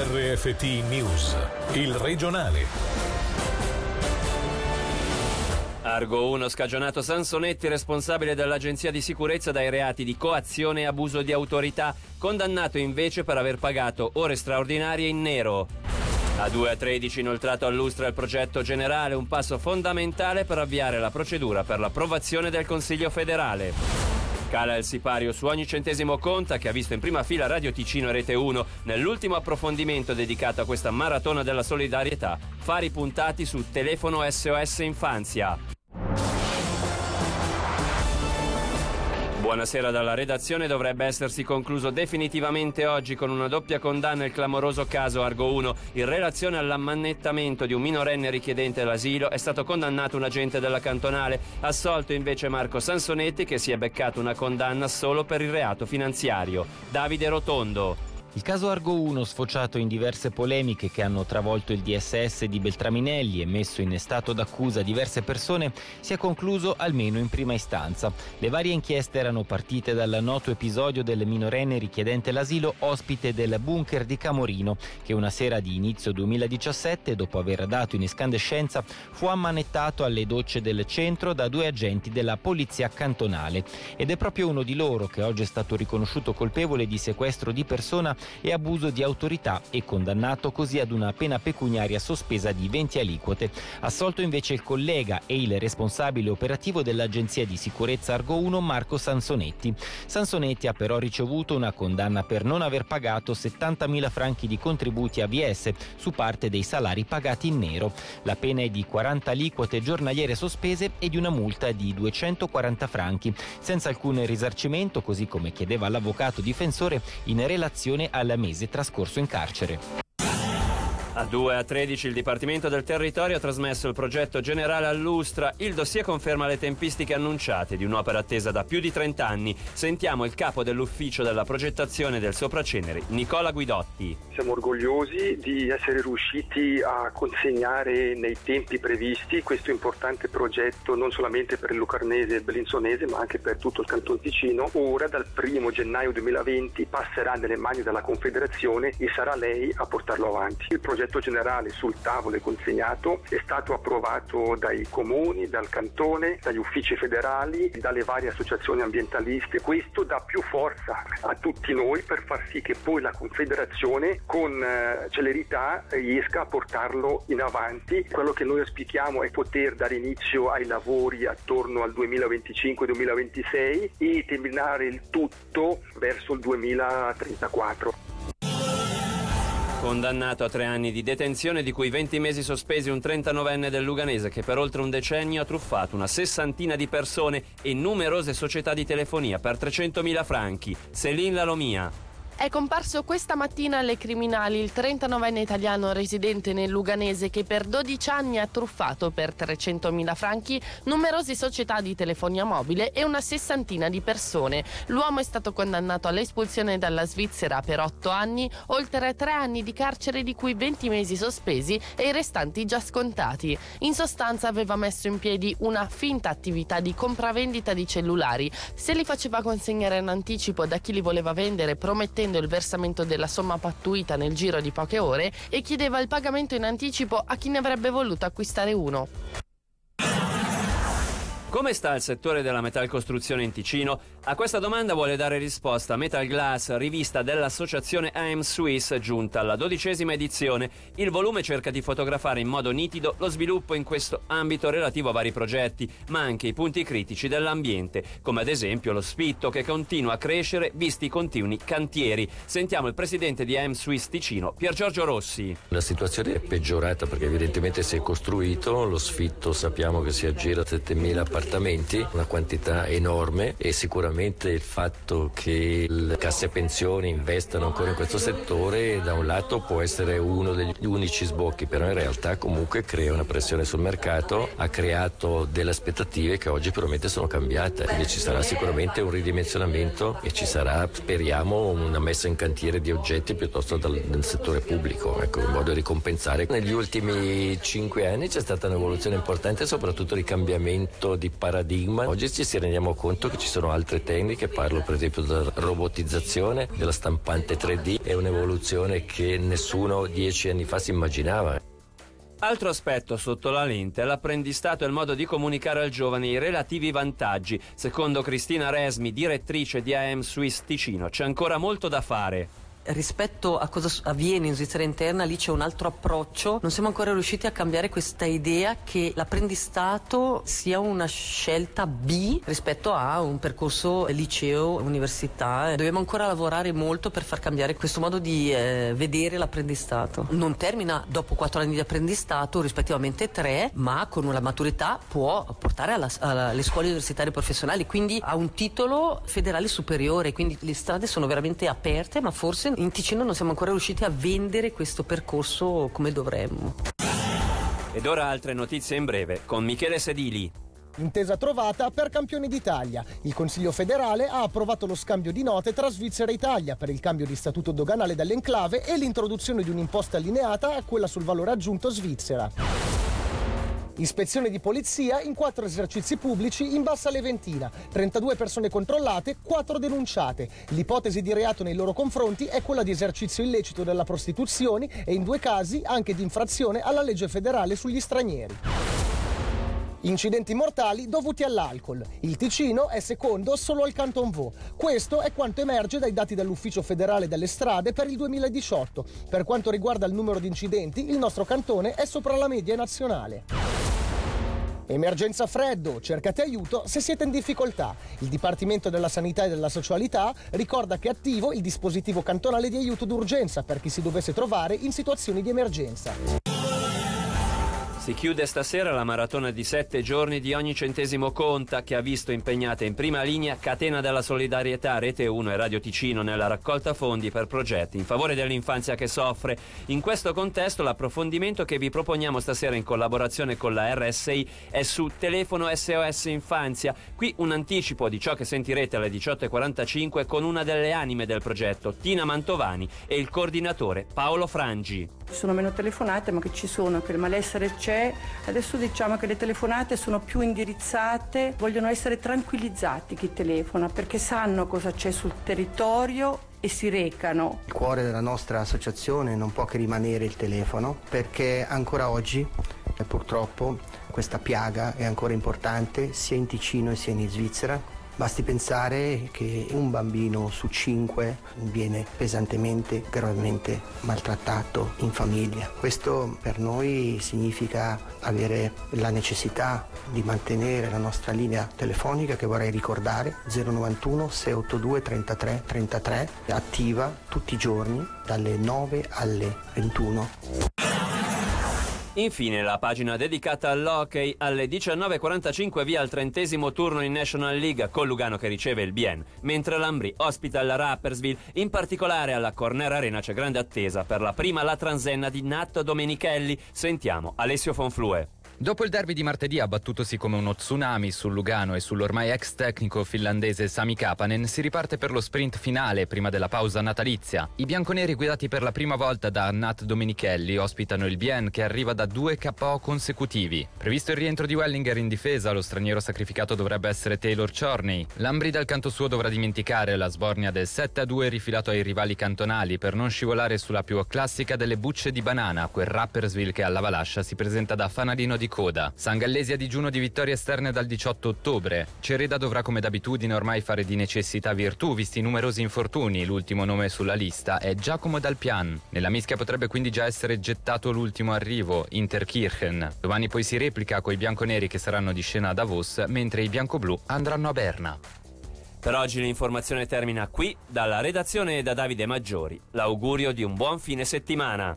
RFT News, il regionale. Argo 1, scagionato Sansonetti, responsabile dell'Agenzia di sicurezza dai reati di coazione e abuso di autorità, condannato invece per aver pagato ore straordinarie in nero. A 2 a 13 inoltrato all'Ustra il progetto generale, un passo fondamentale per avviare la procedura per l'approvazione del Consiglio federale. Cala il sipario su ogni centesimo conta che ha visto in prima fila Radio Ticino e Rete 1 nell'ultimo approfondimento dedicato a questa maratona della solidarietà, fari puntati su telefono SOS Infanzia. Buonasera dalla redazione. Dovrebbe essersi concluso definitivamente oggi con una doppia condanna il clamoroso caso Argo 1. In relazione all'ammannettamento di un minorenne richiedente l'asilo è stato condannato un agente della cantonale. Assolto invece Marco Sansonetti che si è beccato una condanna solo per il reato finanziario. Davide Rotondo. Il caso Argo 1, sfociato in diverse polemiche che hanno travolto il DSS di Beltraminelli e messo in stato d'accusa diverse persone, si è concluso almeno in prima istanza. Le varie inchieste erano partite dal noto episodio del minorenne richiedente l'asilo ospite del bunker di Camorino, che una sera di inizio 2017, dopo aver dato in escandescenza, fu ammanettato alle docce del centro da due agenti della polizia cantonale. Ed è proprio uno di loro che oggi è stato riconosciuto colpevole di sequestro di persona e abuso di autorità e condannato così ad una pena pecuniaria sospesa di 20 aliquote. Assolto invece il collega e il responsabile operativo dell'Agenzia di sicurezza Argo 1 Marco Sansonetti. Sansonetti ha però ricevuto una condanna per non aver pagato 70.000 franchi di contributi a VS su parte dei salari pagati in nero. La pena è di 40 aliquote giornaliere sospese e di una multa di 240 franchi, senza alcun risarcimento, così come chiedeva l'avvocato difensore in relazione al mese trascorso in carcere. A 2 a 13 il Dipartimento del Territorio ha trasmesso il progetto generale all'Ustra. Il dossier conferma le tempistiche annunciate di un'opera attesa da più di 30 anni. Sentiamo il capo dell'ufficio della progettazione del Sopraceneri, Nicola Guidotti. Siamo orgogliosi di essere riusciti a consegnare nei tempi previsti questo importante progetto non solamente per il Lucarnese e il Bellinzonese ma anche per tutto il Canton Ticino. Ora dal 1 gennaio 2020 passerà nelle mani della Confederazione e sarà lei a portarlo avanti. Il progetto progetto generale sul tavolo e consegnato è stato approvato dai comuni, dal cantone, dagli uffici federali, dalle varie associazioni ambientaliste. Questo dà più forza a tutti noi per far sì che poi la Confederazione con eh, celerità riesca a portarlo in avanti. Quello che noi auspichiamo è poter dare inizio ai lavori attorno al 2025-2026 e terminare il tutto verso il 2034. Condannato a tre anni di detenzione, di cui 20 mesi sospesi un 39enne del Luganese che per oltre un decennio ha truffato una sessantina di persone e numerose società di telefonia per 300.000 franchi. Selin Lalomia. È comparso questa mattina alle criminali il 39enne italiano residente nel Luganese che per 12 anni ha truffato per 300.000 franchi numerose società di telefonia mobile e una sessantina di persone. L'uomo è stato condannato all'espulsione dalla Svizzera per 8 anni, oltre 3 anni di carcere di cui 20 mesi sospesi e i restanti già scontati. In sostanza aveva messo in piedi una finta attività di compravendita di cellulari. Se li faceva consegnare in anticipo da chi li voleva vendere promettendo chiedendo il versamento della somma pattuita nel giro di poche ore e chiedeva il pagamento in anticipo a chi ne avrebbe voluto acquistare uno. Come sta il settore della metalcostruzione in Ticino? A questa domanda vuole dare risposta Metal Glass, rivista dell'associazione AM Swiss, giunta alla dodicesima edizione. Il volume cerca di fotografare in modo nitido lo sviluppo in questo ambito relativo a vari progetti, ma anche i punti critici dell'ambiente, come ad esempio lo spitto che continua a crescere visti i continui cantieri. Sentiamo il presidente di AM Swiss Ticino, Pier Giorgio Rossi. La situazione è peggiorata perché evidentemente si è costruito, lo sfitto sappiamo che si aggira a 7000 appartamenti, una quantità enorme e sicuramente il fatto che le casse pensioni investano ancora in questo settore da un lato può essere uno degli unici sbocchi, però in realtà comunque crea una pressione sul mercato, ha creato delle aspettative che oggi probabilmente sono cambiate, quindi ci sarà sicuramente un ridimensionamento e ci sarà, speriamo, una messa in cantiere di oggetti piuttosto dal, dal settore pubblico, ecco, in modo di ricompensare. Negli ultimi cinque anni c'è stata un'evoluzione importante soprattutto di cambiamento di paradigma. Oggi ci si rendiamo conto che ci sono altre tecniche, parlo per esempio della robotizzazione, della stampante 3D, è un'evoluzione che nessuno dieci anni fa si immaginava. Altro aspetto sotto la lente è l'apprendistato e il modo di comunicare al giovane i relativi vantaggi. Secondo Cristina Resmi, direttrice di AM Swiss Ticino, c'è ancora molto da fare rispetto a cosa avviene in Svizzera interna, lì c'è un altro approccio. Non siamo ancora riusciti a cambiare questa idea che l'apprendistato sia una scelta B rispetto a un percorso liceo, università. Dobbiamo ancora lavorare molto per far cambiare questo modo di eh, vedere l'apprendistato. Non termina dopo quattro anni di apprendistato, rispettivamente tre, ma con una maturità può portare alle scuole universitarie professionali, quindi ha un titolo federale superiore, quindi le strade sono veramente aperte, ma forse in Ticino non siamo ancora riusciti a vendere questo percorso come dovremmo. Ed ora altre notizie in breve con Michele Sedili. Intesa trovata per campioni d'Italia. Il Consiglio federale ha approvato lo scambio di note tra Svizzera e Italia per il cambio di statuto doganale dell'enclave e l'introduzione di un'imposta allineata a quella sul valore aggiunto svizzera. Ispezione di polizia in quattro esercizi pubblici in Bassa Leventina. 32 persone controllate, 4 denunciate. L'ipotesi di reato nei loro confronti è quella di esercizio illecito della prostituzione e in due casi anche di infrazione alla legge federale sugli stranieri. Incidenti mortali dovuti all'alcol. Il Ticino è secondo solo al Canton Vaud. Questo è quanto emerge dai dati dell'Ufficio federale delle strade per il 2018. Per quanto riguarda il numero di incidenti, il nostro cantone è sopra la media nazionale. Emergenza freddo, cercate aiuto se siete in difficoltà. Il Dipartimento della Sanità e della Socialità ricorda che è attivo il dispositivo cantonale di aiuto d'urgenza per chi si dovesse trovare in situazioni di emergenza. Si chiude stasera la maratona di sette giorni di ogni centesimo conta che ha visto impegnate in prima linea Catena della Solidarietà, Rete 1 e Radio Ticino nella raccolta fondi per progetti in favore dell'infanzia che soffre. In questo contesto l'approfondimento che vi proponiamo stasera in collaborazione con la RSI è su telefono SOS Infanzia. Qui un anticipo di ciò che sentirete alle 18.45 con una delle anime del progetto, Tina Mantovani, e il coordinatore Paolo Frangi. Ci sono meno telefonate ma che ci sono, che il malessere c'è adesso diciamo che le telefonate sono più indirizzate, vogliono essere tranquillizzati chi telefona perché sanno cosa c'è sul territorio e si recano. Il cuore della nostra associazione non può che rimanere il telefono perché ancora oggi purtroppo questa piaga è ancora importante sia in Ticino sia in Svizzera Basti pensare che un bambino su cinque viene pesantemente, gravemente maltrattato in famiglia. Questo per noi significa avere la necessità di mantenere la nostra linea telefonica che vorrei ricordare 091 682 33 33 attiva tutti i giorni dalle 9 alle 21. Infine la pagina dedicata all'hockey alle 19.45 via al trentesimo turno in National League con Lugano che riceve il Bien, mentre l'Ambri ospita la Rappersville, in particolare alla Corner Arena c'è grande attesa per la prima la transenna di Natto Domenichelli. Sentiamo Alessio Fonflue. Dopo il derby di martedì abbattutosi come uno tsunami sul Lugano e sull'ormai ex tecnico finlandese Sami Kapanen, si riparte per lo sprint finale prima della pausa natalizia. I bianconeri guidati per la prima volta da Nat Domenichelli ospitano il Bien che arriva da due KO consecutivi. Previsto il rientro di Wellinger in difesa, lo straniero sacrificato dovrebbe essere Taylor Chorney. L'Ambri dal canto suo dovrà dimenticare la sbornia del 7-2 rifilato ai rivali cantonali per non scivolare sulla più classica delle bucce di banana, quel Rappersville che alla Valascia si presenta da fanalino di coda. San Gallesi a digiuno di vittorie esterne dal 18 ottobre. Cereda dovrà come d'abitudine ormai fare di necessità virtù, visti i numerosi infortuni. L'ultimo nome sulla lista è Giacomo Dalpian. Nella mischia potrebbe quindi già essere gettato l'ultimo arrivo, Interkirchen. Domani poi si replica coi bianconeri che saranno di scena a Davos, mentre i biancoblù andranno a Berna. Per oggi l'informazione termina qui, dalla redazione da Davide Maggiori. L'augurio di un buon fine settimana.